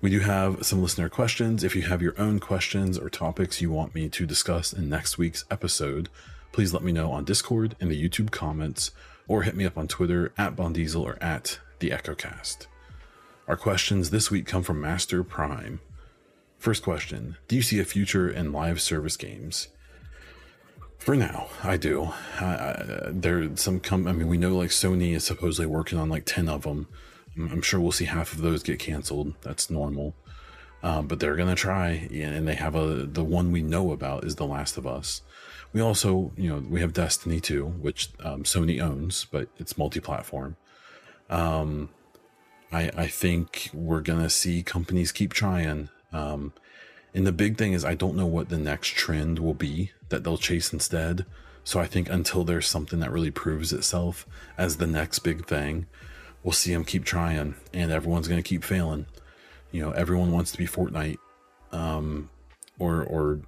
We do have some listener questions. If you have your own questions or topics you want me to discuss in next week's episode, please let me know on Discord in the YouTube comments or hit me up on Twitter at Baundiesel or at the EchoCast. Our questions this week come from Master Prime. First question Do you see a future in live service games? For now, I do. Uh, there some come. I mean, we know like Sony is supposedly working on like ten of them. I'm sure we'll see half of those get canceled. That's normal. Um, but they're gonna try, and they have a the one we know about is The Last of Us. We also, you know, we have Destiny 2, which um, Sony owns, but it's multi-platform. Um, I I think we're gonna see companies keep trying. Um, and the big thing is, I don't know what the next trend will be that they'll chase instead. So I think until there's something that really proves itself as the next big thing, we'll see them keep trying, and everyone's gonna keep failing. You know, everyone wants to be Fortnite, um, or or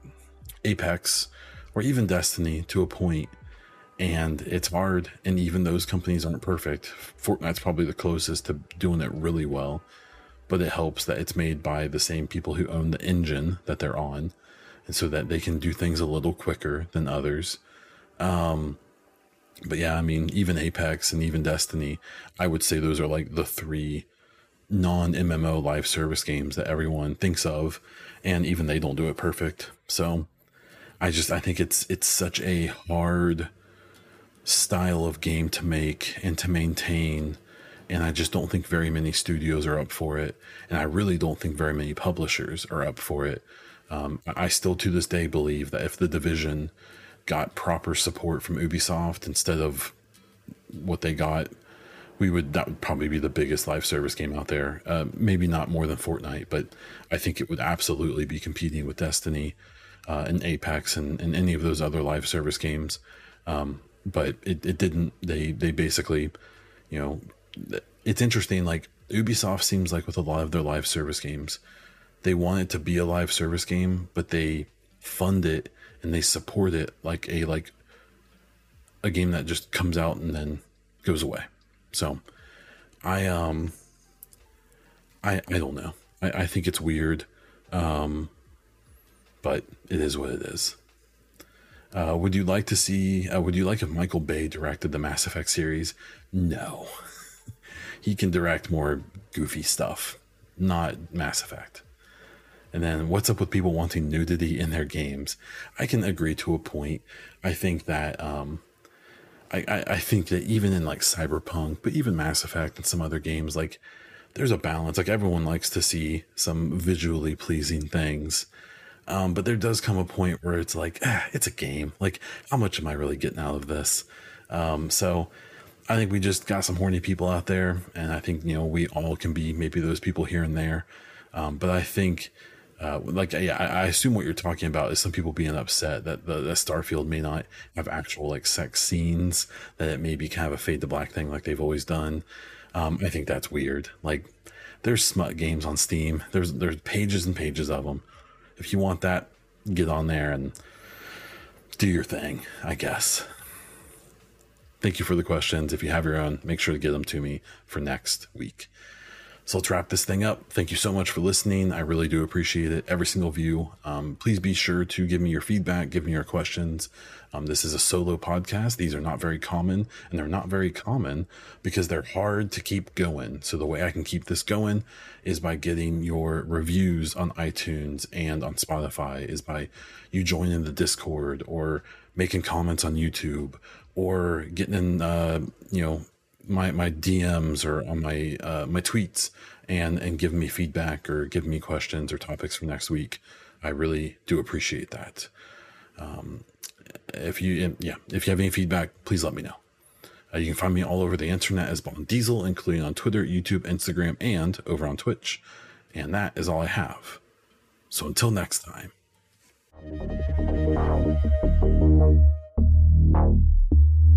Apex or even Destiny to a point, and it's hard. And even those companies aren't perfect. Fortnite's probably the closest to doing it really well, but it helps that it's made by the same people who own the engine that they're on, and so that they can do things a little quicker than others. Um, but yeah, I mean, even Apex and even Destiny, I would say those are like the three non MMO live service games that everyone thinks of, and even they don't do it perfect. So I just I think it's it's such a hard style of game to make and to maintain and I just don't think very many studios are up for it and I really don't think very many publishers are up for it. Um, I still to this day believe that if the division got proper support from Ubisoft instead of what they got, we would that would probably be the biggest live service game out there. Uh, maybe not more than Fortnite, but I think it would absolutely be competing with Destiny uh, and Apex and, and any of those other live service games. Um, but it, it didn't. They they basically, you know, it's interesting. Like Ubisoft seems like with a lot of their live service games, they want it to be a live service game, but they fund it and they support it like a like a game that just comes out and then goes away. So I um I I don't know. I, I think it's weird. Um but it is what it is. Uh, would you like to see? Uh, would you like if Michael Bay directed the Mass Effect series? No, he can direct more goofy stuff, not Mass Effect. And then, what's up with people wanting nudity in their games? I can agree to a point. I think that um, I, I, I think that even in like Cyberpunk, but even Mass Effect and some other games, like there's a balance. Like everyone likes to see some visually pleasing things. Um, but there does come a point where it's like, eh, it's a game. Like, how much am I really getting out of this? Um, so I think we just got some horny people out there, and I think you know we all can be maybe those people here and there. Um, but I think, uh, like, yeah, I, I, assume what you're talking about is some people being upset that the, the Starfield may not have actual like sex scenes, that it may be kind of a fade to black thing like they've always done. Um, I think that's weird. Like, there's smut games on Steam. There's there's pages and pages of them if you want that, get on there and do your thing, I guess. Thank you for the questions. If you have your own, make sure to get them to me for next week. So let's wrap this thing up. Thank you so much for listening. I really do appreciate it. Every single view. Um, please be sure to give me your feedback, give me your questions. Um, this is a solo podcast. These are not very common, and they're not very common because they're hard to keep going. So the way I can keep this going is by getting your reviews on iTunes and on Spotify, is by you joining the Discord or making comments on YouTube or getting in, uh, you know, my my DMs or on my uh, my tweets and and giving me feedback or give me questions or topics for next week. I really do appreciate that. Um, if you yeah, if you have any feedback, please let me know. Uh, you can find me all over the internet as Baun Diesel, including on Twitter, YouTube, Instagram, and over on Twitch. And that is all I have. So until next time.